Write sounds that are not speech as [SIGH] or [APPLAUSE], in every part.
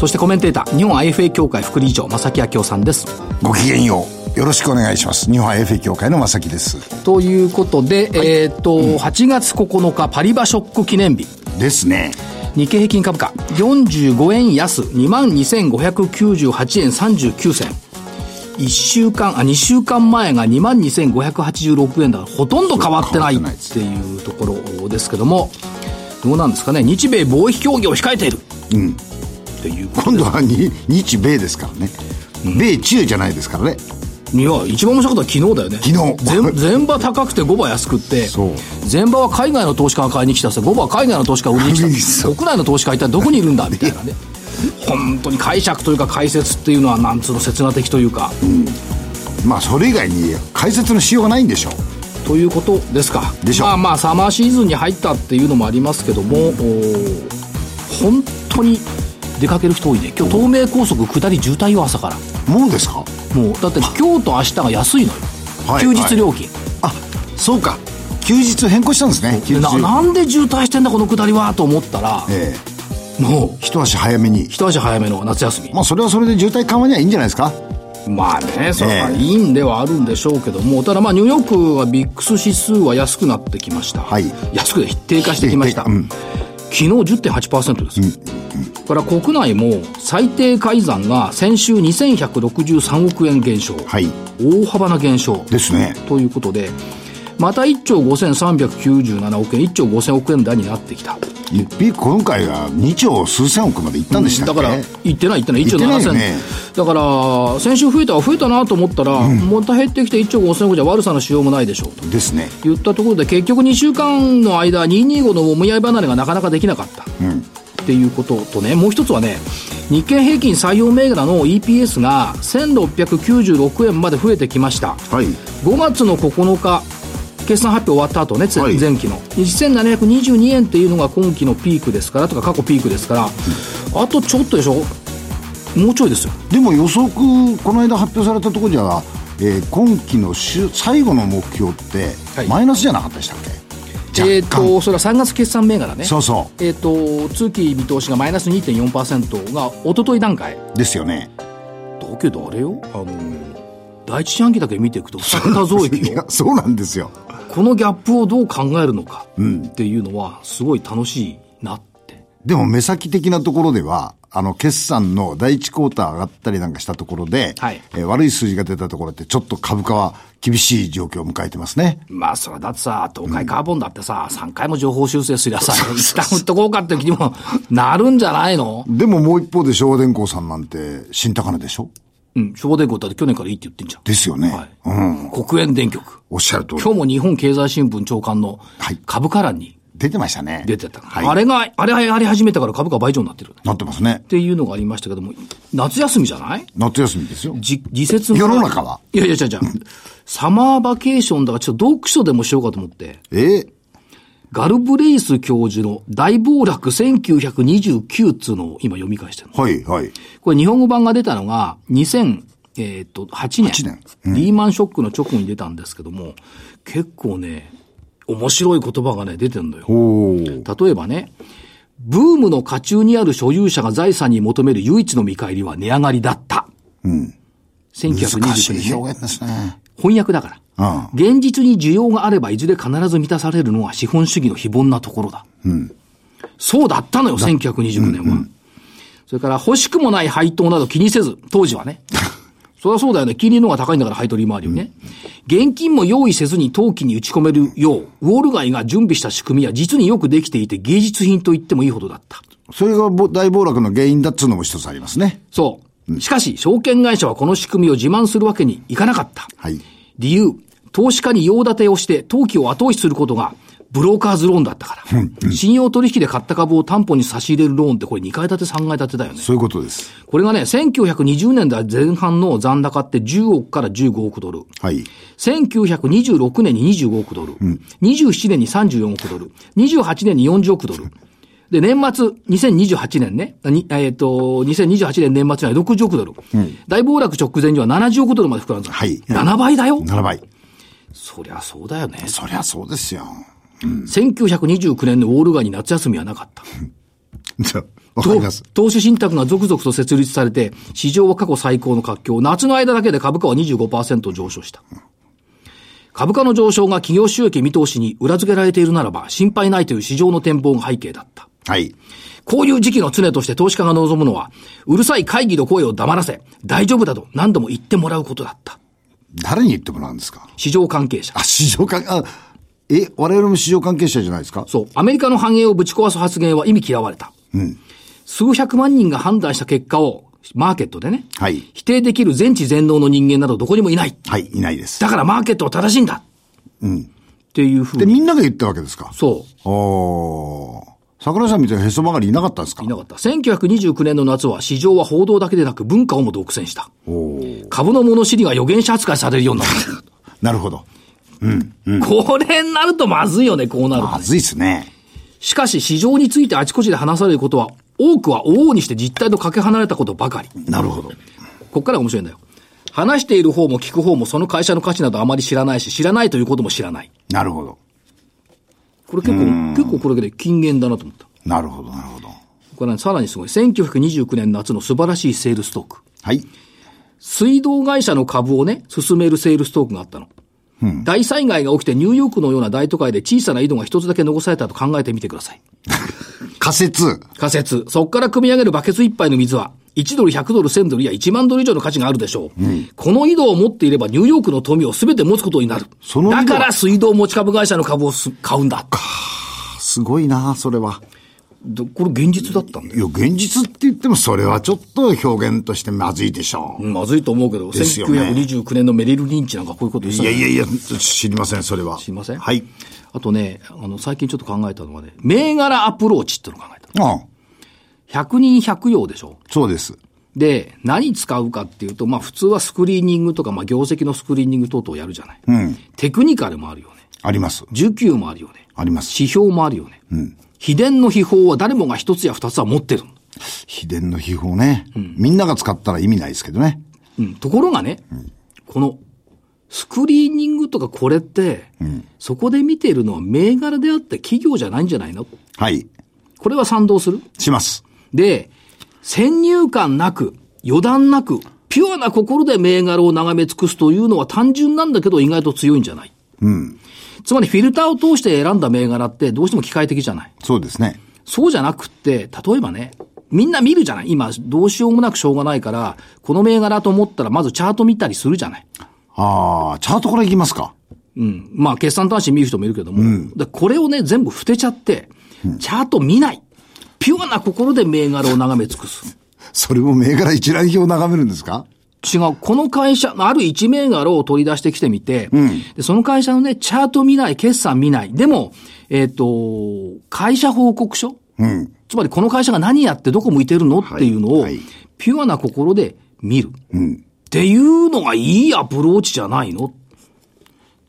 そしてコメンテーター日本 IFA 協会副理事長正木明夫さんですごきげんよう。よろしくお願いします。日本 IFA 協会の正木です。ということで、えっ、と、8月9日パリバショック記念日ですね。日経平均株価45円安22,598円39銭1週間あ2週間前が22,586円だからほとんど変わってないっていうところですけどもどうなんですかね日米貿易協議を控えているうん。っていう今度はに日米ですからね。米中じゃないですからね。いや一番面白かったのは昨日だよね。昨日。全全場高くて5場安くって。全場は海外の投資家が買いに来たさ5場は海外の投資家が売りに来た。国内の投資家は一体どこにいるんだみたいなね。本当に解釈というか解説っていうのはなんつうの刹那的というか、まあ、それ以外に解説のしようがないんでしょう。ということですか。でしょう。まあまあサマーシーズンに入ったっていうのもありますけども、おー本当に出かける人多いね。今日東名高速下り渋滞よ朝から。もうですか？もうだって今日と明日が安いのよ、はい休日料金、あ、そうか。休日変更したんですね。休日。ななんで渋滞してんだこの下りはと思ったら、ええ。もう。一足早めに。一足早めの夏休み。まあ、それはそれで渋滞緩和にはいいんじゃないですか？まあねそれはええ。いいんではあるんでしょうけども。ただまあニューヨークはビックス指数は安くなってきました、はい。安くで低下してきました、うん昨日10.8%です、から国内も最低改ざんが先週2163億円減少、はい。大幅な減少ですね。ということでまた1兆5397億円1兆5000億円台になってきた一匹今回は2兆数千億まで行ったんでしたっけ、だから、行ってない行ってない、1兆行ってない7000、よねだから、先週増えたは増えたなと思ったら、また減ってきて1兆5000億じゃ悪さのしようもないでしょうとですね。言ったところで、結局2週間の間、225のもみ合い離れがなかなかできなかった。っていうこととね、もう一つはね、日経平均採用銘柄の EPS が1696円まで増えてきました。はい。5月の9日決算発表終わった後ね、前はい。前期の。1722円っていうのが今期のピークですからとか過去ピークですから、あとちょっとでしょ？もうちょいですよ。でも予測、この間発表されたところじゃ、えー今期の週最後の目標ってはい、マイナスじゃなかったでしたっけ、えっ、若干。とそれは3月決算銘柄ね。そうそえっ、と通期見通しがマイナス2.4%が一昨日段階。う。ですよね。だけどあれよあの第一四半期だけ見ていくと2桁増益よ。[LAUGHS] そうなんですよ。このギャップをどう考えるのかっていうのはすごい楽しいなって。でも目先的なところでは、あの、決算の第一クォーター上がったりなんかしたところで、はい。えー悪い数字が出たところって、ちょっと株価は厳しい状況を迎えてますね。まあ、それはだってさ、東海カーボンだってさ、3回も情報修正すりゃさ、一旦売っとこうかって気にもなるんじゃないの？でももう一方で昭和電工さんなんて新高値でしょ？うん、昭和電工だって去年からいいって言ってんじゃん。ですよね。はいうん。国営電局。おっしゃる通り。今日も日本経済新聞長官のはい株価欄に出てましたね。出てた。はい。あれが、あれやり始めたから株価倍以上になってる。っなってますね。ていうのがありましたけども、夏休みじゃない？夏休みですよ。じ時節が世の中はいやいや、じゃじゃサマーバケーションだからちょっと読書でもしようかと思って。え？ーガルブレイス教授の大暴落1929っつうのを今読み返してるの。はい、はい。これ日本語版が出たのが2008年。8年リーマンショックの直後に出たんですけども、結構ね、面白い言葉がね、出てるのよ。おー。例えばね、ブームの渦中にある所有者が財産に求める唯一の見返りは値上がりだった。難1929し年、ね。い表現ですね。翻訳だから。現実に需要があればいずれ必ず満たされるのは資本主義の非凡なところだ。そうだったのよ、1929年は。それから欲しくもない配当など気にせず、当時はね。[LAUGHS] そりゃそうだよね。金利の方が高いんだから配当利回りよね。現金も用意せずに投機に打ち込めるよう、ウォール街が準備した仕組みは実によくできていて芸術品と言ってもいいほどだった。それがぼ大暴落の原因だっつうのも一つありますね。そう。しかし、証券会社はこの仕組みを自慢するわけにいかなかった。はい。理由、投資家に用立てをして、投機を後押しすることが、ブローカーズローンだったから。信用取引で買った株を担保に差し入れるローンってこれ2階建て3階建てだよね。そういうことです。これがね、1920年代前半の残高って10億から15億ドル。はい。1926年に25億ドル。27年に34億ドル。28年に40億ドル。で、年末、2028年ね、にえっ、と、2028年年末には60億ドル。大暴落直前には70億ドルまで膨らんだ。はい7倍だよ。7倍。そりゃそうだよね。そりゃそうですよ。1929年のウォール街に夏休みはなかった。[LAUGHS] じゃあわかります。投資信託が続々と設立されて、市場は過去最高の活況。夏の間だけで株価は25%上昇した。株価の上昇が企業収益見通しに裏付けられているならば、心配ないという市場の展望が背景だった。はい。こういう時期の常として投資家が望むのは、うるさい会議の声を黙らせ、大丈夫だと何度も言ってもらうことだった。誰に言ってもらうんですか？市場関係者。あ、市場関、あ、え、我々も市場関係者じゃないですか？そう。アメリカの繁栄をぶち壊す発言は意味嫌われた。数百万人が判断した結果を、マーケットでね、はい否定できる全知全能の人間などどこにもいない。はい、いないです。だからマーケットは正しいんだ。っていうふうで、に。みんなが言ったわけですか？そおー。桜井さんみたいなへそ曲がりいなかったんですか？う。いなかった。1929年の夏は市場は報道だけでなく文化をも独占した。株の物知りが予言者扱いされるようになっ [LAUGHS] なるほど。た。これになるとまずいよね、こうなるとね、まずいっすね。しかし市場についてあちこちで話されることは、多くは往々にして実態とかけ離れたことばかり。なるほど。ここからが面白いんだよ。話している方も聞く方もその会社の価値などあまり知らないし、知らないということも知らない。なるほど。これ結構、結構これだけで金言だなと思った。なるほど、なるほど。これはさらにすごい。1929年夏の素晴らしいセールストーク。はい。水道会社の株をね、進めるセールストークがあったの。大災害が起きてニューヨークのような大都会で小さな井戸が一つだけ残されたと考えてみてください。[LAUGHS] 仮説。仮説。そこから汲み上げるバケツ一杯の水は、1ドル、100ドル、1000ドルや1万ドル以上の価値があるでしょう。この井戸を持っていればニューヨークの富を全て持つことになる。だから水道持ち株会社の株をす買うんだ。すごいな、それは。どこれ現実だったんだよ。いや、現実って言ってもそれはちょっと表現としてまずいでしょう。うんまずいと思うけど、ですよね1929年のメリル・リンチなんかこういうこと言ってたよいやいやいや、知りません、それは。知りません？はい。あとね、あの、最近ちょっと考えたのはね、銘柄アプローチっていうのを考えた。ああ100人100用でしょそうです。で、何使うかっていうと、まあ普通はスクリーニングとか、まあ業績のスクリーニング等々やるじゃない。うん。テクニカルもあるよね。あります。需給もあるよね。あります。指標もあるよね。秘伝の秘宝は誰もが一つや二つは持ってる。秘伝の秘宝ね。みんなが使ったら意味ないですけどね。うん。ところがね、この、スクリーニングとかこれって、そこで見ているのは銘柄であって企業じゃないんじゃないの？はい。これは賛同する？します。で、先入観なく、余談なく、ピュアな心で銘柄を眺め尽くすというのは単純なんだけど意外と強いんじゃないつまりフィルターを通して選んだ銘柄ってどうしても機械的じゃない。そうですね。そうじゃなくって、例えばね、みんな見るじゃない今、どうしようもなくしょうがないから、この銘柄と思ったらまずチャート見たりするじゃないああ、チャートからいきますか。うん。まあ、決算端子見る人もいるけども、でこれをね、全部捨てちゃって、チャート見ない。ピュアな心で銘柄を眺め尽くす。それも銘柄一覧表を眺めるんですか？違う。この会社、ある一銘柄を取り出してきてみて、でその会社のね、チャート見ない、決算見ない。でも、えっ、と、会社報告書？うん。つまりこの会社が何やってどこ向いてるの？っていうのを、はいはいピュアな心で見る。うん。っていうのがいいアプローチじゃないの？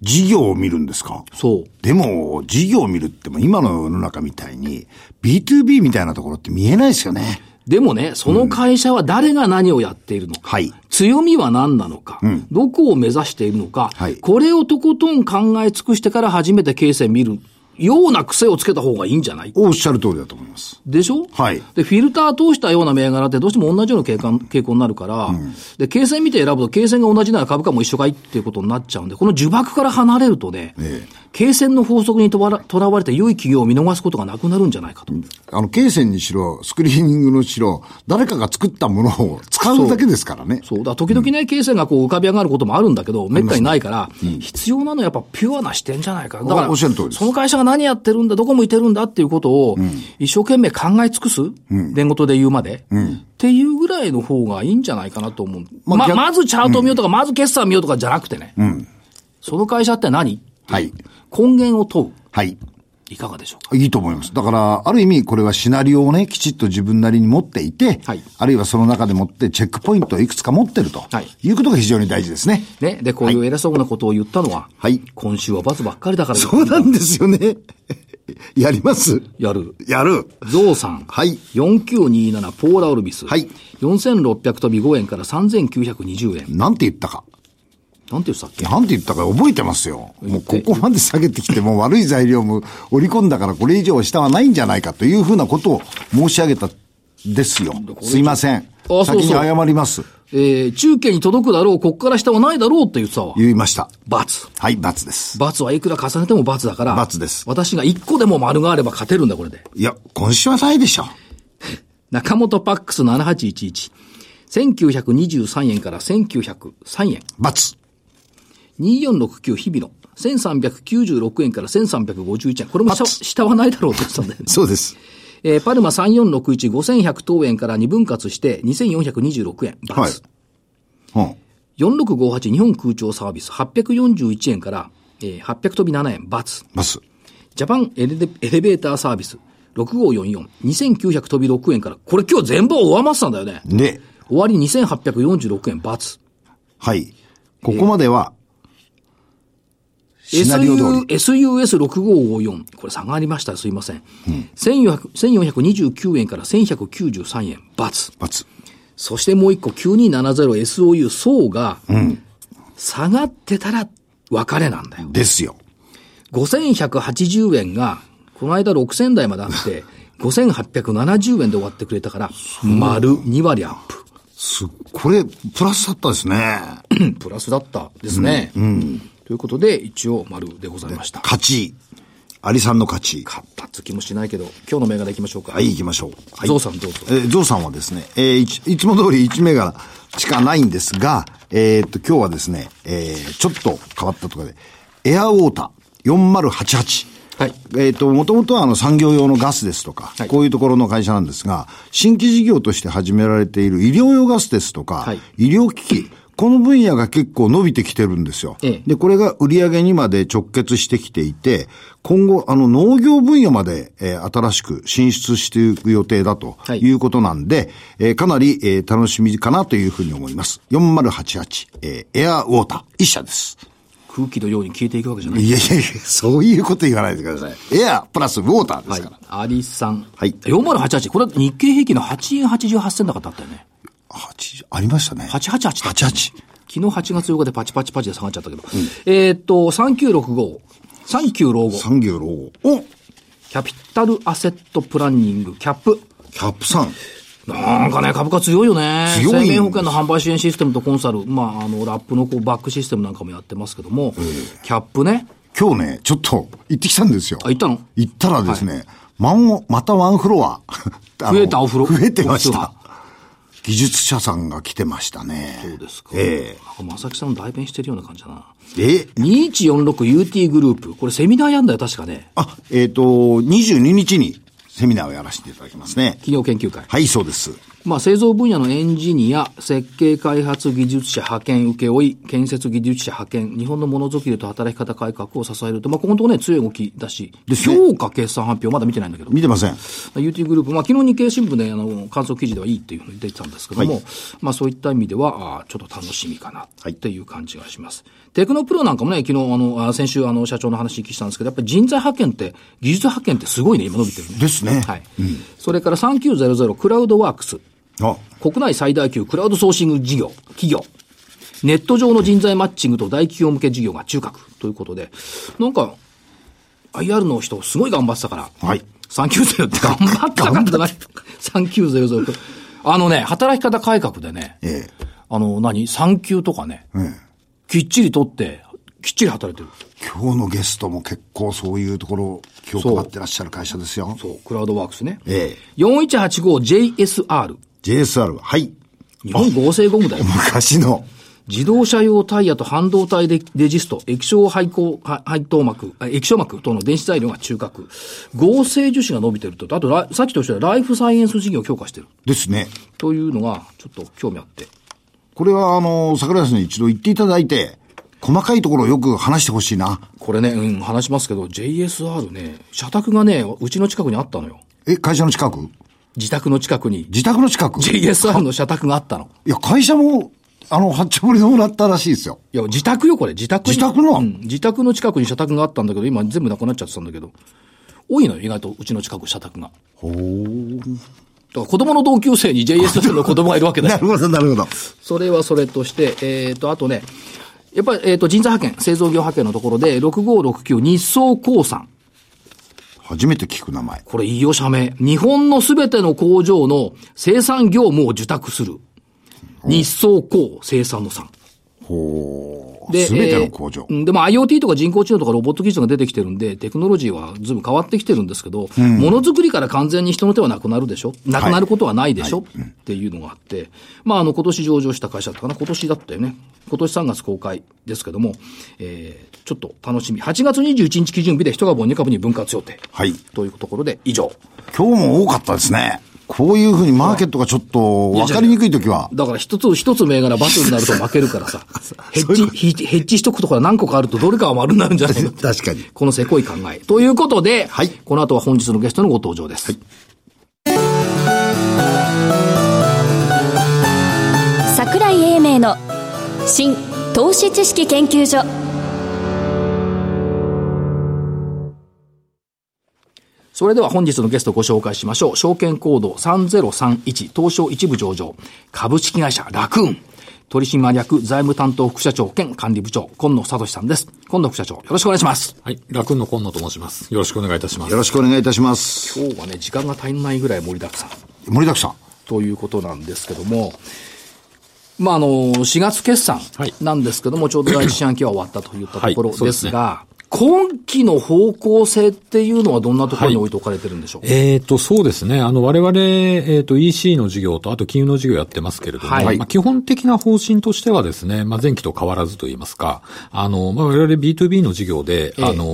事業を見るんですか？そう。でも、事業を見るっても今の世の中みたいに、B2B みたいなところって見えないですよね。でもね、その会社は誰が何をやっているのか。はい。強みは何なのか、どこを目指しているのか、はいこれをとことん考え尽くしてから初めて形成見るような癖をつけた方がいいんじゃない？おっしゃる通りだと思います。でしょ？はい。で、フィルター通したような銘柄ってどうしても同じような傾向傾向になるから、で、経線見て選ぶと経線が同じなら株価も一緒かいっていうことになっちゃうんで、この呪縛から離れるとね、え経線の法則にとわらとらわれて良い企業を見逃すことがなくなるんじゃないかと。あの、経線にしろ、スクリーニングのしろ、誰かが作ったものを使うだけですからね。そう。だから時々ね、経線がこう浮かび上がることもあるんだけど、めったにないから、必要なのはやっぱピュアな視点じゃないか。だから、その会社が何やってるんだ、どこ向いてるんだっていうことを、一生懸命考え尽くす、弁護とで言うまで、っていうぐらいの方がいいんじゃないかなと思う。ま、まあ逆まずチャート見ようとか、まず決算見ようとかじゃなくてね、その会社って何？はい。根源を問う。はい。いかがでしょうか？いいと思います。だから、ある意味、これはシナリオをね、きちっと自分なりに持っていて、はいあるいはその中でもってチェックポイントをいくつか持ってると、はいい、うことが非常に大事ですね。ね。で、こういう偉そうなことを言ったのは、はい今週は罰ばっかりだからそうなんですよね。[LAUGHS] やります？やる。やる。ゾウさん。はい4927ポーラオルビス。はい4600飛び5円から3920円。なんて言ったか。なんて言ってたっけ？なんて言ったか覚えてますよ。もうここまで下げてきて、もう悪い材料も織り込んだからこれ以上下はないんじゃないかというふうなことを申し上げたですよ。すいません。そうそう先に謝ります。えー、中継に届くだろう、こっから下はないだろうって言ってたわ。言いました。罰。はい、罰です。罰はいくら重ねても罰だから。罰です私が1個でも丸があれば勝てるんだ、これで。いや、今週はないでしょ。[LAUGHS] 中本パックス7811。1923円から1903円。罰。2469日々の。1396円から1351円。これも下罰下はないだろうって言ってたんだよね。[LAUGHS] そうです。えーパルマ3461、5100等円から2分割して2426円。罰。はい。うん。4658日本空調サービス841円から、えー800飛び7円。罰。罰。ジャパンエレベエレベーターサービス6544、2900飛び6円から、これ今日全部上回ってたんだよね。で、終わり2846円、×。はい。ここまでは。SUS6554。これ下がりました。すいません。1400 1429円から1193円、×。罰。そしてもう一個、9270SOU 層が、下がってたら別れなんだよ。ですよ。5180円が、この間6000台まであって、[LAUGHS] 5870円で終わってくれたから、丸2割アップ。す、これ、プラスだったですね。プラスだったですね。ということで、一応丸でございました。勝ち。アリさんの勝ち。勝ったつ気もしないけど、今日の銘柄行きましょうか。はい、行きましょう。はい。ゾウさんどうぞえーゾウさんはですね、えーいつも通り1銘柄しかないんですが、えーっと、今日はですね、えーちょっと変わったところで、エアウォーター4088。はい。えっ、と、もともとはあの産業用のガスですとか、はいこういうところの会社なんですが、新規事業として始められている医療用ガスですとか、はい医療機器、この分野が結構伸びてきてるんですよ。ええで、これが売り上げにまで直結してきていて、今後、あの農業分野まで、えー新しく進出していく予定だとはいいうことなんで、えーかなり、えー楽しみかなというふうに思います。4088、えーエアウォーター、一社です。空気のように消えていくわけじゃない。いやいやいや、そういうこと言わないでください。エアプラスウォーターではいすから。。アリさん。はい4088。これは日経平均の8円88銭高だったよね。80ありましたね。888だった。88。昨日8月8日でパチパチパチで下がっちゃったけど。えーっと、3965。39老後。産業ロゴ。おキャピタルアセットプランニング、キャップ。キャップさん。なんかね、株価強いよね。強い生命保険の販売支援システムとコンサル、まあ、あの、ラップのこうバックシステムなんかもやってますけども、キャップね。今日ね、ちょっと行ってきたんですよ。あ、行ったの？行ったらですね、マンまたワンフロア。増えたお風呂 [LAUGHS] 増えてました。技術者さんが来てましたね。そうですか。えなんか、まさきさん代弁してるような感じだな。え？え 2146UT グループ。これセミナーやんだよ、確かね。あ、えっ、と、22日にセミナーをやらせていただきますね。企業研究会。はい、そうです。まあ、製造分野のエンジニア、設計開発技術者派遣請負、建設技術者派遣、日本のものづくりと働き方改革を支えると、まあ、ここのところね、強い動きだし、で評価決算発表まだ見てないんだけど、見てません。UT グループ、まあ、昨日日経新聞で、あの、観測記事ではいいっていうふうに出てたんですけども、はいまあ、そういった意味では、あちょっと楽しみかな、はいっていう感じがします。テクノプロなんかもね、昨日、あの、あ先週、あの、社長の話聞きしたんですけど、やっぱり人材派遣って、技術派遣ってすごいね、今伸びてるね。ですねはい。それから3900クラウドワークス。あ、国内最大級クラウドソーシング事業、企業。ネット上の人材マッチングと大企業向け事業が中核ということで、なんか、IR の人すごい頑張ってたから、はい。390って頑張ったかってない ?3900 と。あのね、働き方改革でね、えあの、何産休とかね、え。ええ。きっちり取って、きっちり働いてる。今日のゲストも結構そういうところ気を配ってらっしゃる会社ですよ。そう、クラウドワークスね。ええ。4185JSR。JSR はい。日本合成ゴムだよ。[LAUGHS] 昔の。自動車用タイヤと半導体レレジスト、液晶配光、は配当膜、あ液晶膜等の電子材料が中核。合成樹脂が伸びてると。あとさっきと一緒でライフサイエンス事業を強化してる。ですね。というのが、ちょっと興味あって。これは、あの、桜井さんに一度言っていただいて、細かいところをよく話してほしいな。これね、うん、話しますけど、JSR ね、社宅がね、うちの近くにあったのよ。え、会社の近く？自宅の近くに。自宅の近く？JSR の社宅があったの。いや、会社も、あの、八丁堀でもらったらしいですよ。いや、自宅よ、これ。自宅自宅の、うん、自宅の近くに社宅があったんだけど、今全部なくなっちゃってたんだけど。多いのよ、意外とうちの近く社宅が。ほー。だから子供の同級生に JSR の子供がいるわけだよ。[LAUGHS] なるほど、なるほど。それはそれとして、えっ、と、あとね、やっぱり、えっ、と、人材派遣、製造業派遣のところで、6569日総工産。初めて聞く名前。これいいよ、社名。日本のすべての工場の生産業務を受託する。日総工生産の産。ほー。すべての工場。えーでも IoT とか人工知能とかロボット技術が出てきてるんで、テクノロジーはずいぶん変わってきてるんですけど、ものづくりから完全に人の手はなくなるでしょ？なくなることはないでしょ、っていうのがあって、まあ、あの、今年上場した会社だったかな？今年だったよね。今年3月公開ですけども、えー、ちょっと楽しみ。8月21日基準日で一株を2株に分割予定。はい。というところで、以上。今日も多かったですね。こういうふうにマーケットがちょっと分かりにくいときは。だから一つ一つ銘柄バツになると負けるからさ。[LAUGHS] ヘッジ、ヘッジしとくところ何個かあるとどれかは丸になるんじゃないの？[LAUGHS] 確かに。このせこい考え。ということで、はいこの後は本日のゲストのご登場です。桜井英明の新投資知識研究所それでは本日のゲストをご紹介しましょう。証券コード3031東証一部上場株式会社ラクーン取締役財務担当副社長兼管理部長今野聡さんです。今野副社長よろしくお願いします。はい。楽の今野と申します。よろしくお願いいたします。よろしくお願いいたします。今日はね、時間が足りないぐらい盛りだくさん。盛りだくさん。ということなんですけども、まあ、あの、4月決算はいなんですけども、ちょうど第一四半期は終わったといったところですが、今期の方向性っていうのはどんなところに置いておかれてるんでしょう？か、えっ、と、そうですね。あの、我々、えっ、と、EC の事業と、あと金融の事業やってますけれども、はい。まあ、基本的な方針としてはですね、まあ、前期と変わらずと言いますか、あの、まあ、我々 B2B の事業で、ええ。あの、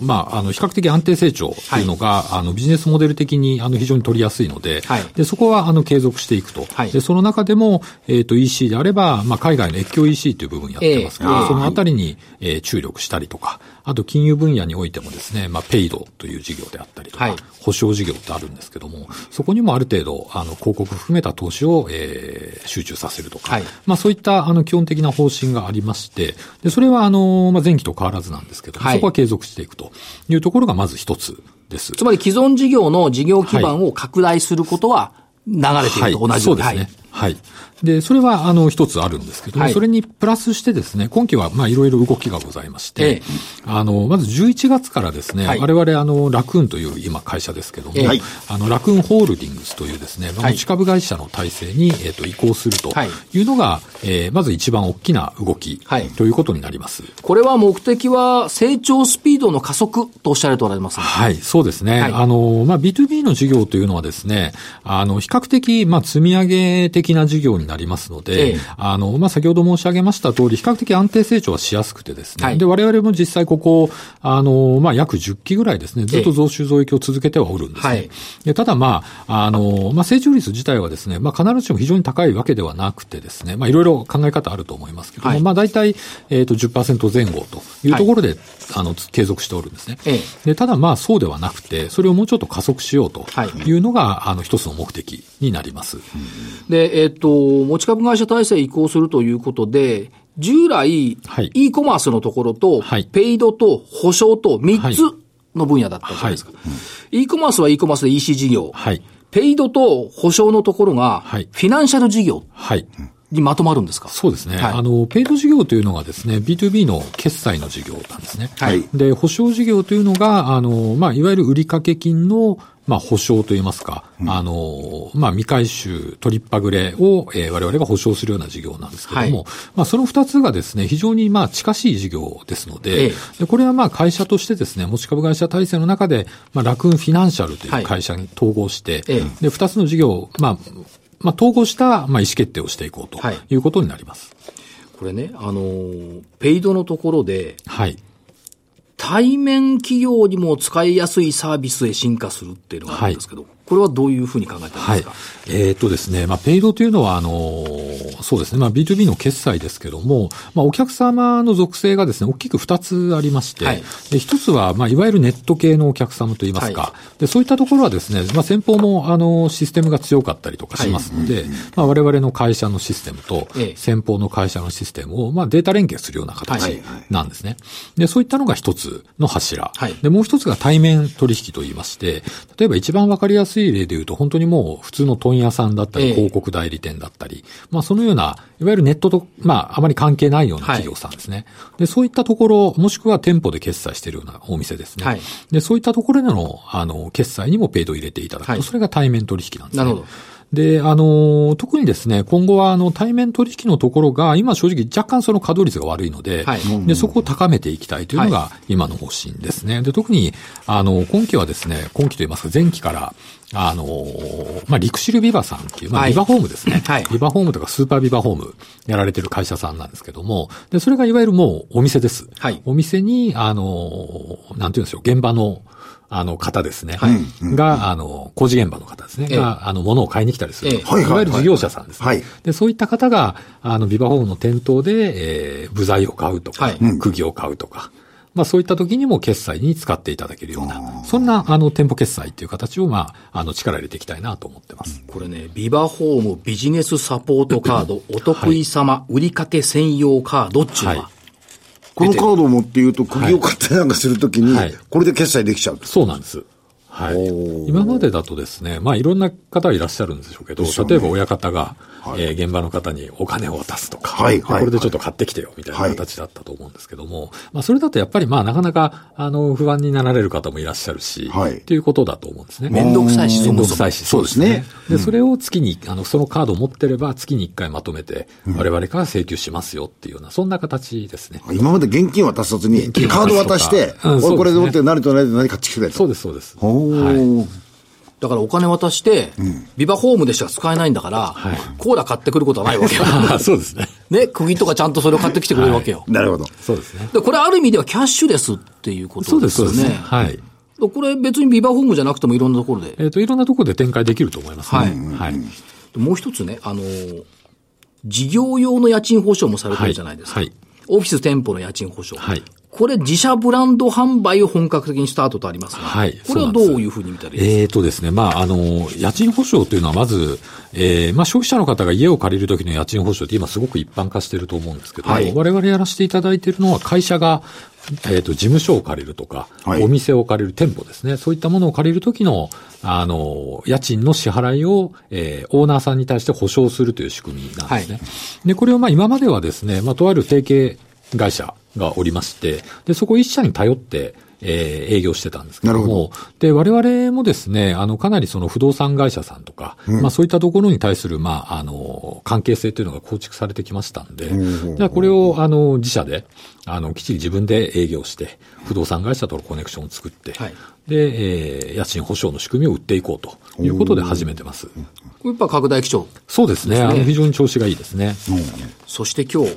まあ、あの、比較的安定成長というのが、あの、ビジネスモデル的に、あの、非常に取りやすいので、はい。で、そこは、あの、継続していくと。はい。で、その中でも、えっ、と、EC であれば、まあ、海外の越境 EC という部分やってますけど、ええ。そのあたりに、えー注力したりとか、あと金融分野においてもですね、まあ、ペイドという事業であったりとか、はい。保証事業ってあるんですけども、そこにもある程度、あの、広告含めた投資を、えー集中させるとか、はい。まあ、そういった、あの、基本的な方針がありまして、で、それは、あの、まあ、前期と変わらずなんですけども、はい。そこは継続していくというところがまず一つです。つまり既存事業の事業基盤を拡大することは流れていると同じよに。そううですね。はい。で、それは、あの、一つあるんですけども、はい。それにプラスしてですね、今期は、まあ、いろいろ動きがございまして、ええ。あの、まず11月からですね、はい。我々、あの、ラクーンという今会社ですけども、えあの、ラクーンホールディングスというですね、持ち株会社の体制に、えっ、と、移行するとはい。いうのが、えーまず一番大きな動き、はい。ということになります。これは目的は成長スピードの加速とおっしゃられておられます。ねはい、そうですね。はい。あの、まあ、B2B の事業というのはですね、あの、比較的、まあ、積み上げ的な事業になりますので、ええ。あの、まあ、先ほど申し上げました通り、比較的安定成長はしやすくてですね、はい。で、我々も実際ここ、あの、まあ、約10期ぐらいですね、ずっと増収増益を続けてはおるんですね。はい。でただ、まあ、あの、まあ、成長率自体はですね、まあ、必ずしも非常に高いわけではなくてですね、まあ、いろいろ考え方あると思いますけども、はい。まあ、大体、えっ、と、10%前後というところで、あの、継続しておるんですね。ええ。で、ただまあそうではなくて、それをもうちょっと加速しようとはい。いうのが、あの、一つの目的になります。で、えっ、と、持ち株会社体制移行するということで、従来、はい e コマースのところと、はいペイドと保証と3はいつの分野だったじゃないですか。e コマースは e コマースで EC 事業。はい。ペイドと保証のところが、はいフィナンシャル事業はい。にまとまるんですか？そうですね。はいあの、ペイド事業というのがですね、B2B の決済の事業なんですね。はいで、保証事業というのが、あの、まあ、いわゆる売掛金の、まあ、保証といいますか、あの、まあ、未回収、取りっぱぐれを、えー我々が保証するような事業なんですけども、はい。まあ、その二つがですね、非常に、まあ、近しい事業ですので、ええ。でこれはまあ、会社としてですね、持ち株会社体制の中で、まあ、ラクーンフィナンシャルという会社に統合して、ええ。で、二つの事業を、まあ、まあ、統合した、まあ、意思決定をしていこうとはい。いうことになります。これね、あのーペイドのところで、はい。対面企業にも使いやすいサービスへ進化するっていうのがあるんですけど、これはどういうふうに考えてますか、はい、えー、っとですね、まあ、ペイドというのは、あの、そうですね、まあ、B2B の決済ですけども、まあ、お客様の属性がですね、大きく2つありまして、はい、で1つは、まあ、いわゆるネット系のお客様といいますか、はい、でそういったところはですね、まあ、先方も、あの、システムが強かったりとかしますので、はい、まあ、我々の会社のシステムと、先方の会社のシステムを、まあ、データ連携するような形なんですね。で、そういったのが一つの柱。で、もう一つが対面取引といいまして、例えば一番わかりやすい例で言うと、本当にもう普通の問屋さんだったり、広告代理店だったり、まあ、そのような、いわゆるネットと、まあ、あまり関係ないような企業さんですね。で、そういったところ、もしくは店舗で決済しているようなお店ですね。で、そういったところでの、あの、決済にもペイドを入れていただくと、それが対面取引なんですね。なるほど。で、あの、特にですね、今後はあの対面取引のところが、今正直若干その稼働率が悪いので、はい、で、そこを高めていきたいというのが今の方針ですね。で、特に、あの、今期はですね、今期といいますか前期から、あの、まあ、リクシルビバさんっていう、まあ、ビバホームですね。はい。ビバホームとかスーパービバホームやられてる会社さんなんですけども、で、それがいわゆるもうお店です。はい。お店に、あの、なんていうんですよ、現場の、あの方ですね。はい。が、あの、工事現場の方ですね。が、あの、物を買いに来たりする。はい。いわゆる事業者さんですね。はい。で、そういった方が、あの、ビバホームの店頭で、えー、部材を買うとか、はい。釘を買うとか、まあそういった時にも決済に使っていただけるような、そんなあの店舗決済っていう形をまあ、あの力入れていきたいなと思ってます。これね、ビバホームビジネスサポートカード、お得意様、売りかけ専用カードっていうのは、はいこのカードを持って言うと、釘を買ったりなんかするときに、これで決済できちゃう、そうなんです。はい。今までだとですね、まあいろんな方いらっしゃるんでしょうけど、ね、例えば親方が、はい、えー、現場の方にお金を渡すとか、はい、はい、これでちょっと買ってきてよ、みたいな形だったと思うんですけども、はい、まあそれだとやっぱりまあなかなか、あの、不安になられる方もいらっしゃるし、はい、っていうことだと思うんですね。面倒くさいし、面倒くさいし、そうですね。で、それを月に、あの、そのカードを持ってれば月に1回まとめて、我々から請求しますよっていうような、そんな形ですね。今まで現金渡さずに、カード渡して、うん、これで持って何と何と何買ってきてくれと。そうです、そうです。はい。だからお金渡して、ビバホームでしか使えないんだから、はい、コーラ買ってくることはないわけよ。[LAUGHS] そうですね。ね、釘とかちゃんとそれを買ってきてくれるわけよ。はい、なるほど。そうですね。で、これある意味ではキャッシュレスっていうことですよね。そうです、そうです。はい。これ別にビバホームじゃなくてもいろんなところで。えっ、ー、と、いろんなところで展開できると思いますね。はい。はい。もう一つね、あの、事業用の家賃保証もされてるじゃないですか。はい。はい、オフィス店舗の家賃保証。はい。これ自社ブランド販売を本格的にスタートとありますが、はい。これはどういうふうに見たらいいですか？えっ、ー、とですね、まあ、あの、家賃保証というのはまず、えー、まあ、消費者の方が家を借りるときの家賃保証って今すごく一般化していると思うんですけど、はい、我々やらせていただいているのは会社が、えっ、ー、と、事務所を借りるとか、はい、お店を借りる店舗ですね。そういったものを借りるときの、あの、家賃の支払いを、えー、オーナーさんに対して保証するという仕組みなんですね。はい、で、これをまあ今まではですね、まあとある提携会社がおりまして、で、そこ一社に頼って、えー、営業してたんですけども、で、我々もですね、あの、かなりその不動産会社さんとか、うん、まあそういったところに対する、まあ、あの、関係性というのが構築されてきましたんで、うん、じゃあこれを、あの、自社で、あの、きっちり自分で営業して、不動産会社とのコネクションを作って、はい、で、えー、家賃保証の仕組みを売っていこうということで始めてます。やっぱ拡大基調、そうですね。あの、非常に調子がいいですね。そして今日、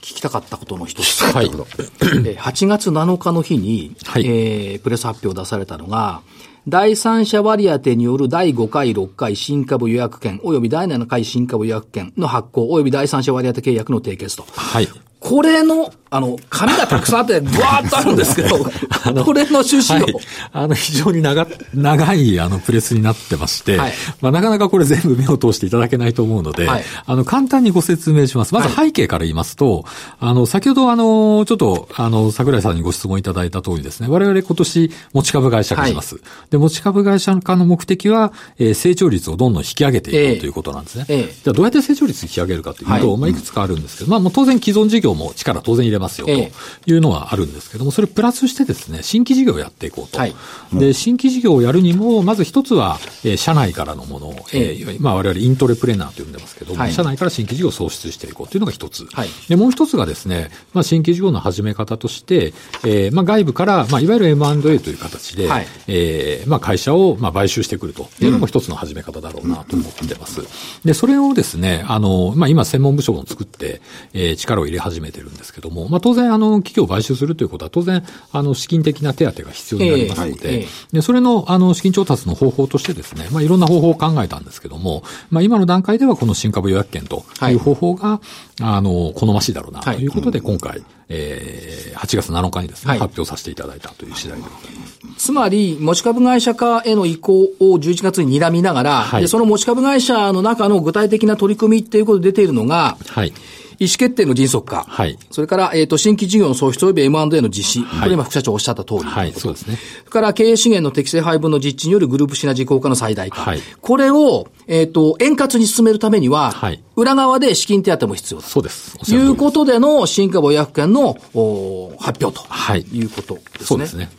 聞きたかったことの一つ。はい。8月7日の日に、はい、えー、プレス発表出されたのが、第三者割当による第5回、6回新株予約権、及び第7回新株予約権の発行、及び第三者割当契約の締結と。はい。これの、あの、紙がたくさんあって、ぶわーっとあるんですけど、[LAUGHS] これの趣旨を、はい、あの、非常に長、長い、あの、プレスになってまして、はい、まあ、なかなかこれ全部目を通していただけないと思うので、はい、あの、簡単にご説明します。まず背景から言いますと、あの、先ほどあの、ちょっと、あの、桜井さんにご質問いただいた通りですね、我々今年、持ち株会社化します。で、持ち株会社化の目的は、えー、成長率をどんどん引き上げていこうということなんですね。えー、じゃあ、どうやって成長率引き上げるかというと、まあ、いくつかあるんですけど、まあ、もう当然既存事業も力当然入れますよというのはあるんですけども、それプラスしてですね、新規事業をやっていこうと。はい、で、新規事業をやるにも、まず一つは、えー、社内からのものを、えー、まあ我々イントレプレナーと呼んでますけども、はい、社内から新規事業を創出していこうというのが一つ。はい、で、もう一つがですね、まあ新規事業の始め方として、えー、まあ外部から、まあいわゆる M&A という形で、はい、えー、まあ会社を、まあ買収してくるというのも一つの始め方だろうなと思ってます。で、それをですね、あの、まあ今専門部署を作って、えー、力を入れ始めてるんですけども、まあ、当然、あの、企業を買収するということは、当然、あの、資金的な手当が必要になりますので、えー、で、それの、あの、資金調達の方法としてですね、まあ、いろんな方法を考えたんですけども、まあ、今の段階ではこの新株予約権という方法が、はい、あの、好ましいだろうな、ということで、今回、えー、8月7日にですね、はい、発表させていただいたという次第でございます。つまり、持ち株会社化への移行を11月に睨みながら、はい、でその持ち株会社の中の具体的な取り組みっていうことで出ているのが、はい、意思決定の迅速化。はい。それから、えっ、ー、と、新規事業の創出及び M&A の実施。はい。これ今副社長おっしゃった通り。はい、そうですね。それから経営資源の適正配分の実地によるグループシナジー効果の最大化。はい。これを、えっ、ー、と、円滑に進めるためには、はい。裏側で資金手当も必要だ。そうです。ということでの新株予約権のお発表と。はい。いうことですね。そうですね。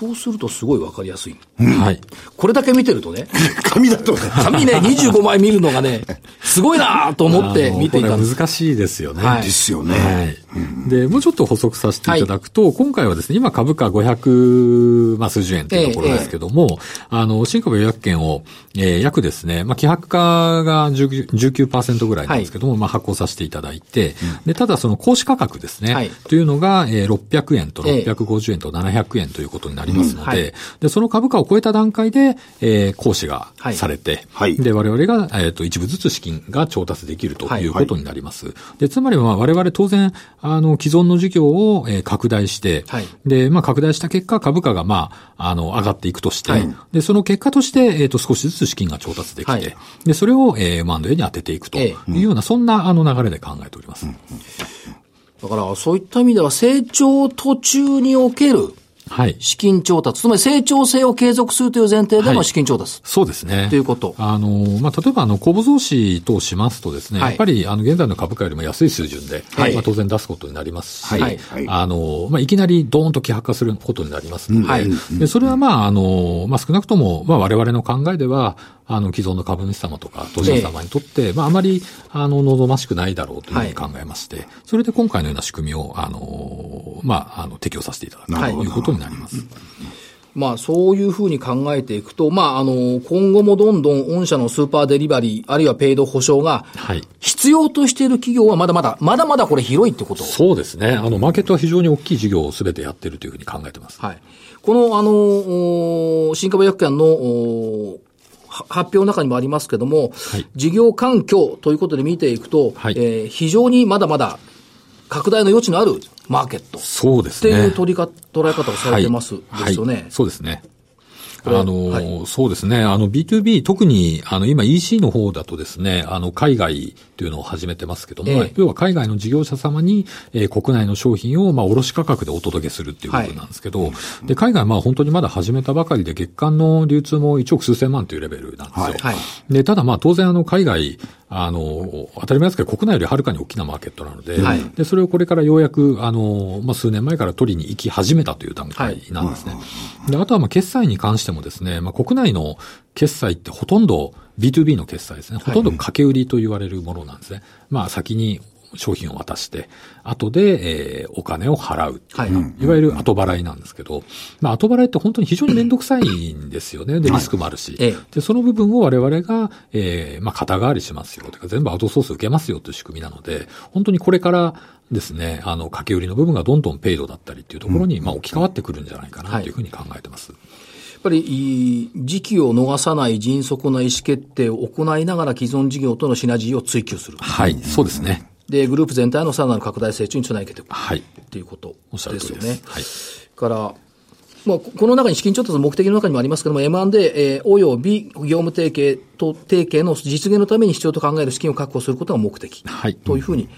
そうするとすごいわかりやすい。はい。これだけ見てるとね。[LAUGHS] 紙だとね。紙ね、25枚見るのがね、すごいなと思って見ていた。難しいですよね。はい、ですよね。はい。で、もうちょっと補足させていただくと、はい、今回はですね、今株価500、まあ、数十円というところですけども、ええあの、新株予約権を、えー、約ですね、まあ、希薄化が19%ぐらいなんですけども、はい、まあ、発行させていただいて、うん、で、ただその公資価格ですね、はい、というのが、えー、600円と650円と700円ということになりますので、うんはい、で、その株価を超えた段階で、えー、行使がされて、はい、で、我々が、えっ、ー、と、一部ずつ資金が調達できるとい。うことになります。で、つまりまあ、我々当然、あの、既存の事業を、えー、拡大して、で、まあ、拡大した結果、株価がまあ、あの、上がっていくとして、で、その結果として、えっ、と、少しずつ資金が調達できて、で、それを、えー、マンドエに当てていくというような、そんな、あの、流れで考えております。だから、そういった意味では、成長途中における、はい。資金調達。つまり成長性を継続するという前提での資金調達。はい、そうですね。ということ。あの、まあ、例えば、あの、公募増資としますとですね、はい、やっぱり、あの、現在の株価よりも安い水準で、はい、まあ、当然出すことになりますし、はい。あの、まあ、いきなりドーンと希薄化することになりますので、はい、でそれはまあ、あの、まあ、少なくとも、まあ、我々の考えでは、あの、既存の株主様とか投資者様にとって、まあ、あまり、あの、望ましくないだろうというふうに考えまして、それで今回のような仕組みを、あの、まあ、あの、適用させていただくということになります。まあ、そういうふうに考えていくと、まあ、あの、今後もどんどん御社のスーパーデリバリー、あるいはペイド保証が、必要としている企業はまだまだ、まだまだこれ広いってこと？そうですね。あの、マーケットは非常に大きい事業をすべてやってるというふうに考えてます。はい。この、あの、新株薬券の、発表の中にもありますけども、はい、事業環境ということで見ていくと、はい、えー、非常にまだまだ拡大の余地のあるマーケット。そうですね。っていう取りか捉え方をされてます、ですよね、そうですね。あの、はい、そうですね。あの、B2B、特に、あの、今 EC の方だとですね、あの、海外というのを始めてますけども、ええ、要は海外の事業者様に、えー、国内の商品を、まあ、卸価格でお届けするっていうことなんですけど、はい、で、海外、まあ、本当にまだ始めたばかりで、月間の流通も1億数千万というレベルなんですよ。はい、で、ただ、まあ、当然、あの、海外、あの、当たり前ですけど、国内よりはるかに大きなマーケットなので、はい、で、それをこれからようやく、あの、まあ、数年前から取りに行き始めたという段階なんですね。はい、で、あとは、まあ、決済に関してもですね、まあ、国内の決済ってほとんど B2B の決済ですね。ほとんど掛け売りと言われるものなんですね。まあ、先に商品を渡して、後で、えー、お金を払うはい。いわゆる後払いなんですけど、まあ、後払いって本当に非常にめんどくさいんですよね。で、リスクもあるし。はい、で、その部分を我々が、えー、まあ、肩代わりしますよ。とか、全部アウトソース受けますよという仕組みなので、本当にこれからですね、あの、掛け売りの部分がどんどんペイドだったりっていうところに、まあ、置き換わってくるんじゃないかなというふうに考えてます。はいぱり、時期を逃さない迅速な意思決定を行いながら既存事業とのシナジーを追求する。はい、そうですね。で、グループ全体のさらなる拡大成長につなげていく。はい。っていうことですよね。はい。から、まあ、この中に資金調達の目的の中にもありますけれども、M&A、えー、および業務提携と提携の実現のために必要と考える資金を確保することが目的。はい。というふうに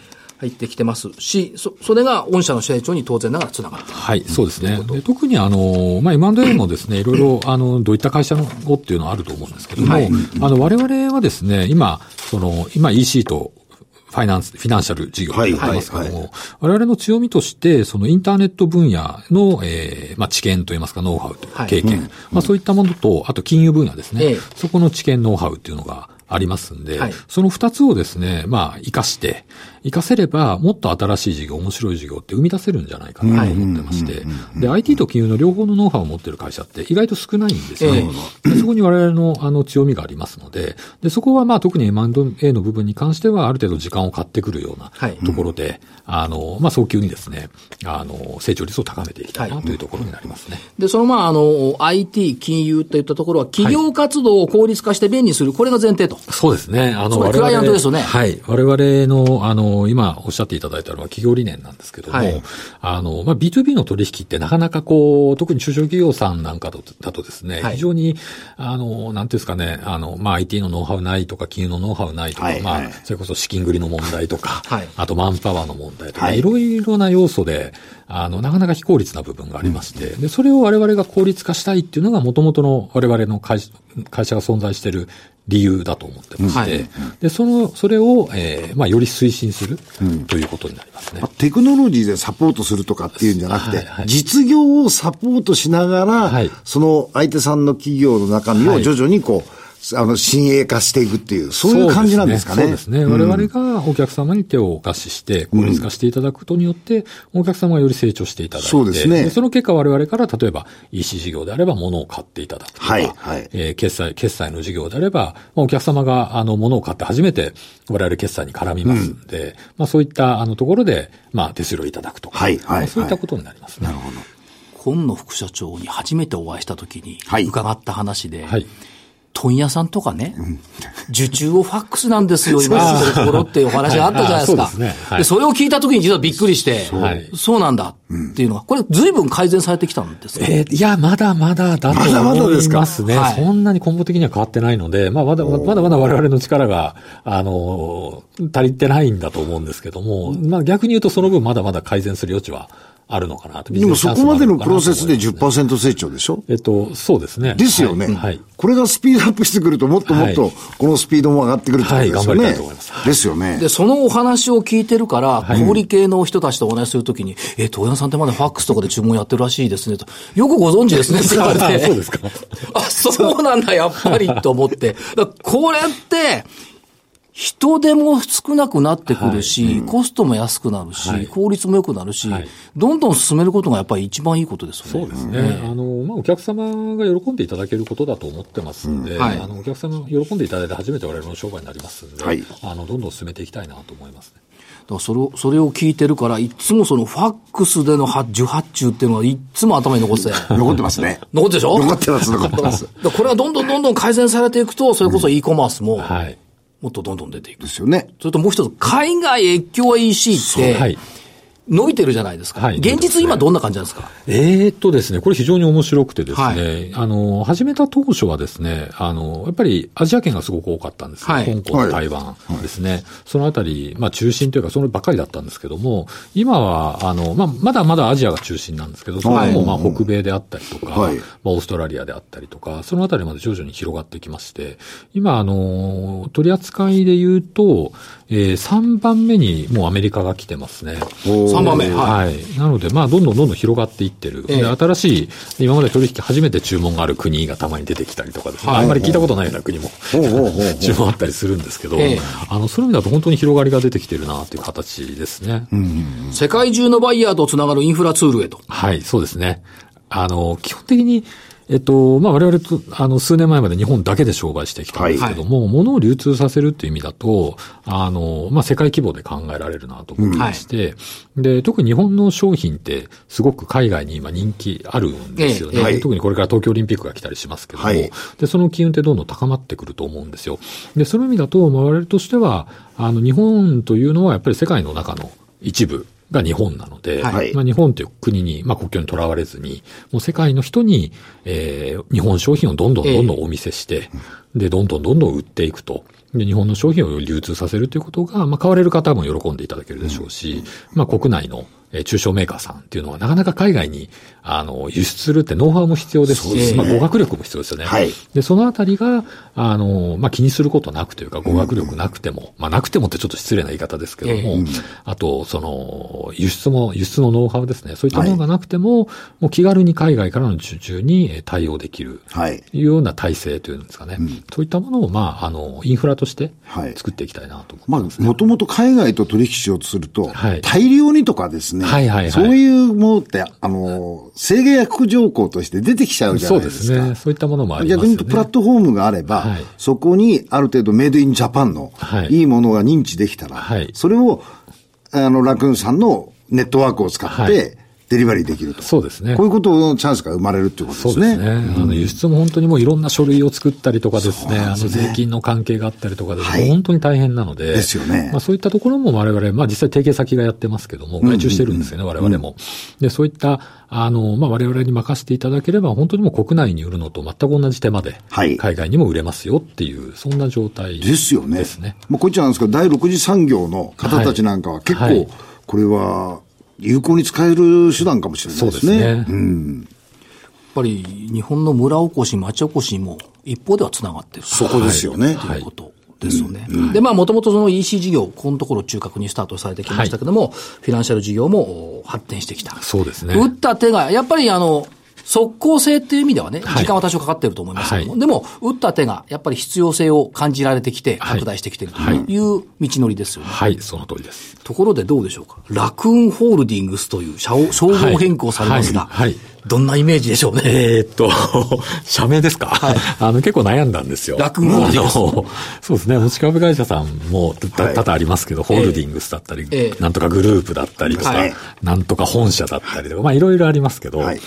入ってきてますし、そ、それが御社の成長に当然ながらつながって。はい、そうですね。で特にあの、まあ、M&A もですね、いろいろ、あの、どういった会社のっていうのはあると思うんですけども、はい、あの、我々はですね、今、その、今 EC とファイナンス、フィナンシャル事業と言ってますけども、はいはい。はい、我々の強みとして、そのインターネット分野の、えー、まあ、知見といいますか、ノウハウというか、経験、はい、まあ、そういったものと、あと金融分野ですね、ええ、そこの知見、ノウハウっていうのがありますんで、はい、その二つをですね、まあ、活かして、活かせれば、もっと新しい事業、面白い事業って生み出せるんじゃないかなと思ってまして、で、IT と金融の両方のノウハウを持ってる会社って意外と少ないんですよね。えー、そこに我々のあの強みがありますので、で、そこはまあ特に M&A の部分に関してはある程度時間を買ってくるようなところで、はい、あの、まあ早急にですね、あの、成長率を高めていきたいなというところになりますね。はい、で、そのまああの、IT、金融といったところは企業活動を効率化して便利にする、これが前提と。そうですね。あの、クライアントですよね。はい。我々の、あの、今おっしゃっていただいたのは企業理念なんですけども、はい、あの、まあ、B2B の取引ってなかなかこう、特に中小企業さんなんかだとですね、はい、非常に、あの、なんていうんですかね、あの、まあ、IT のノウハウないとか、金融のノウハウないとか、はい、まあ、それこそ資金繰りの問題とか、はい、あとマンパワーの問題とか、い。ろいろな要素で、あの、なかなか非効率な部分がありまして、うん、で、それを我々が効率化したいっていうのが、もともとの我々の会会社が存在している理由だと思ってまして、で、その、それを、えー、まあ、より推進する、ということになりますね、まあ。テクノロジーでサポートするとかっていうんじゃなくて、はいはい、実業をサポートしながら、はい、その相手さんの企業の中身を徐々にこう、はいあの、親鋭化していくっていう、そういう感じなんですかね。そうですね。すね我々がお客様に手をお貸しして、効率化していただくことによって、お客様がより成長していただいて、そうですね。その結果我々から、例えば EC 事業であれば物を買っていただくとか、はい、はい。えー、決済、決済の事業であれば、まあ、お客様が、あの、物を買って初めて、我々決済に絡みますんで、うん、まあ、そういった、あの、ところで、まあ、手数料いただくとか、はい、はい。そういったことになりますね。なるほど。本の副社長に初めてお会いしたときに伺った話で、はい、はい問屋さんとかね、受注をファックスなんですよ、[LAUGHS] 今やってるところっていうお話があったじゃないですか。そで、ね。はい、それを聞いたときに実はびっくりして、はい、そうなんだっていうのは、これずいぶん改善されてきたんですか、えー、いや、まだまだだと思いますね。まだまだそんなに根本的には変わってないので、まあ、まだまだまだ我々の力が、あの、足りてないんだと思うんですけども、まあ逆に言うとその分まだまだ改善する余地はあるのかなと。でもそこまでのプロセスで10%成長でしょ？えっと、そうですね。ですよね。はい。これがスピードアップしてくると、もっともっと、このスピードも上がってくるってことですよね。はい、頑張りたいと思います。ですよね。で、そのお話を聞いてるから、小売系の人たちとお話しするときに、え、東山さんってまだファックスとかで注文やってるらしいですねと。よくご存知ですね、って言われて。[LAUGHS] そうですか。[LAUGHS] あ、そうなんだ、やっぱり、と思って。これって、人手も少なくなってくるし、はいうん、コストも安くなるし、はい、効率も良くなるし、はい、どんどん進めることがやっぱり一番いいことですよね。そうですね。うん、あの、まあ、お客様が喜んでいただけることだと思ってますんで、うん、あの、お客様喜んでいただいて初めて我々の商売になりますんで、あの、どんどん進めていきたいなと思いますね。だからそれを、それを聞いてるから、いつもそのファックスでの受発注っていうのは、いつも頭に残って残ってますね。残ってでしょ？残ってます、残ってます。これはどんどんどんどん改善されていくと、それこそ e コマースも、はい。もっとどんどん出ていく。ですよね。それともう一つ、海外越境 EC って、はい、伸びてるじゃないですか。はい、現実今どんな感じなんですか？えー、っとですね、これ非常に面白くてですね、はい、あの、始めた当初はですね、あの、やっぱりアジア圏がすごく多かったんですはい、香港、台湾ですね、はい、そのあたり、まあ中心というかそればっかりだったんですけども、今は、あの、まあ、まだまだアジアが中心なんですけど、それもまあ北米であったりとか、はい、まあオーストラリアであったりとか、そのあたりまで徐々に広がってきまして、今、あの、取り扱いで言うと、えー、3番目にもうアメリカが来てますね。3番目？はい。なので、まあ、どんどんどんどん広がっていってる。えー、新しい、今まで取引初めて注文がある国がたまに出てきたりとかですね。はい、あんまり聞いたことないような国も [LAUGHS] 注文あったりするんですけど、えー、あの、そういう意味だと本当に広がりが出てきてるなという形ですね。うん、世界中のバイヤーとつながるインフラツールへと。はい、そうですね。あの、基本的に、えっと、まあ、我々と、あの、数年前まで日本だけで商売してきたんですけども、はい、物を流通させるっていう意味だと、あの、まあ、世界規模で考えられるなと思ってまして、うん、で、特に日本の商品ってすごく海外に今人気あるんですよね。はい、特にこれから東京オリンピックが来たりしますけども、はい、で、その機運ってどんどん高まってくると思うんですよ。で、その意味だと、まあ、我々としては、あの、日本というのはやっぱり世界の中の一部が日本なので、はい、まあ、日本という国に、まあ、国境にとらわれずに、もう世界の人に、えー、日本商品をどんどんどんどんお見せして、えー、で、どんどんどんどん売っていくと。で、日本の商品を流通させるということが、まあ、買われる方も喜んでいただけるでしょうし、うん、まあ、国内のえ中小メーカーさんっていうのはなかなか海外に、あの、輸出するってノウハウも必要ですし、すね、まあ、語学力も必要ですよね。はい。で、そのあたりが、あの、まあ、気にすることなくというか、語学力なくても、うん、まあ、なくてもってちょっと失礼な言い方ですけども、うん、あと、その、輸出も、輸出のノウハウですね。そういったものがなくても、はい、もう気軽に海外からの受注に対応できる、はい。いうような体制というんですかね。うん、そういったものを、まあ、あの、インフラとして作っていきたいなと思います、ね、まあ、もともと海外と取引しようとすると、はい、大量にとかですね、はいはいはい、そういうものって、あの、制限約条項として出てきちゃうじゃないですか。そうですね。そういったものもありますね。逆に言うとプラットフォームがあれば、はい、そこにある程度メイドインジャパンのいいものが認知できたら、はい、それを、あの、ラクーンさんのネットワークを使って、デリバリーできると。そうですね。こういうことのチャンスが生まれるっていうことですね。そうですね。うん、あの、輸出も本当にもういろんな書類を作ったりとかですね、すねあの、税金の関係があったりとかで、はい、本当に大変なので。ですよね。まあそういったところも我々、まあ実際提携先がやってますけども、外注してるんですよね、我々も。で、そういった、あの、まあ我々に任せていただければ、本当にもう国内に売るのと全く同じ手間で、はい、海外にも売れますよっていう、そんな状態ですね。ですよね。ですね。まあこっちなんですけど、第6次産業の方たちなんかは結構、はい、これは、有効に使える手段かもしれないですね。そうですね。うん。やっぱり日本の村おこし、町おこしにも一方ではつながってる。そこですよね。ということ。ですよね。で、まあ、もともとその EC 事業、このところ中核にスタートされてきましたけども、はい、フィナンシャル事業も発展してきた。そうですね。打った手が、やっぱりあの、即効性っていう意味ではね、時間は多少かかってると思いますけども、はい、でも、打った手がやっぱり必要性を感じられてきて、拡大してきてるという道のりですよね。はい、その通りです。ところでどうでしょうか？ラクーンホールディングスという称号変更されますが、はい、どんなイメージでしょうね？えー、っと、[LAUGHS] 社名ですか、はい、あの、結構悩んだんですよ。ラクーンホールディングス。そうですね。持ち株会社さんも多々ありますけど、ホールディングスだったり、えー、なんとかグループだったりとか、はい、なんとか本社だったりとか、まあいろいろありますけど、はい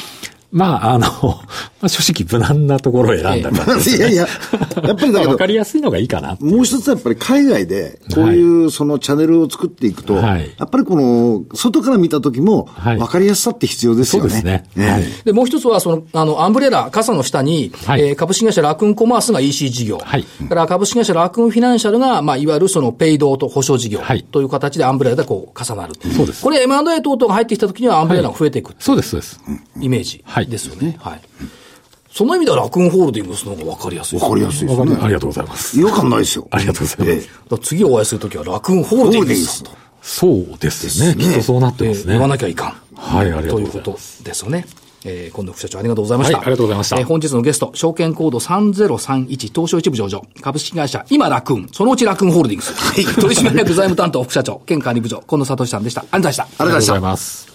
まあ、あの、[LAUGHS] まあ、正直無難なところを選んだから、ね、いやいや、やっぱりだけど、[LAUGHS] わかりやすいのがいいかな。もう一つやっぱり海外で、こういうそのチャンネルを作っていくと、はい、やっぱりこの、外から見た時も、わかりやすさって必要ですよね。そうですね。はい、で、もう一つは、その、あの、アンブレラ、傘の下に、はい、えー、株式会社ラクーンコマースが EC 事業。はい。から株式会社ラクーンフィナンシャルが、まあ、いわゆるその、ペイドと保証事業。はい。という形でアンブレラでこう、重なる。そうです。これ M&A 等々が入ってきた時にはアンブレラが増えていく、はい、そうです、そうです。イメージ。ですよね。はい。その意味ではラクーンホールディングスの方が分かりやすい分かりやすいですね。ありがとうございます。違和感ないですよ。ありがとうございます。え次お会いするときはラクーンホールディングスと。そうですね。きっとそうなってますね。言わなきゃいかん。はい、ありがとうございます。ということですよね。えー、今度副社長ありがとうございました。はい、ありがとうございました。えー、本日のゲスト、証券コード3031東証一部上場、株式会社今ラクーン、そのうちラクーンホールディングス、取締役財務担当副社長、兼管理部長、近藤聡さんでした。ありがとうございました。ありがとうございます。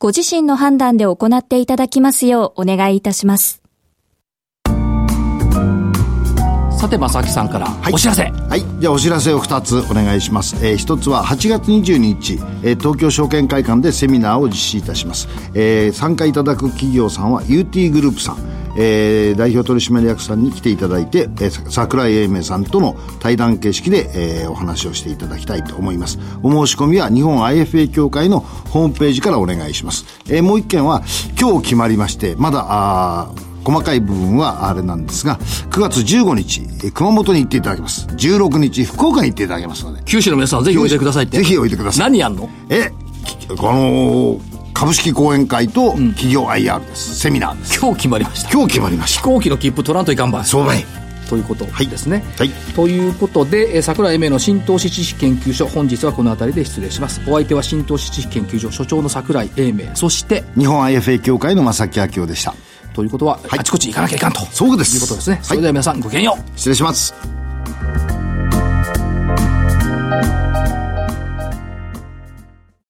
ご自身の判断で行っていただきますようお願いいたします。さて正木さんからお知らせ、はい、はい、じゃあお知らせを2つお願いします、えー、1つは8月22日、えー、東京証券会館でセミナーを実施いたします、えー、参加いただく企業さんは UT グループさんえー、代表取締役さんに来ていただいて、えー、桜井英明さんとの対談形式で、えー、お話をしていただきたいと思いますお申し込みは日本 IFA 協会のホームページからお願いします、えー、もう一件は今日決まりましてまだあ細かい部分はあれなんですが、9月15日、熊本に行っていただきます。16日、福岡に行っていただきますので。九州の皆さん、ぜひおいでくださいって。ぜひおいでください。何やんの？え、この、株式講演会と企業 IR です、うん、セミナーです。今日決まりました。今日決まりました。飛行機の切符取らんといかんばそうばい。ということですね。はい。ということで、え桜井英明の新投資知識研究所、本日はこの辺りで失礼します。お相手は新投資知識研究所所長の桜井英明、そして、日本 IFA 協会の正木明夫でした。ということは、はい、あちこち行かなきゃいかんと。そうです。いうことですね。それでは皆さん、ごきげんよう。失礼します。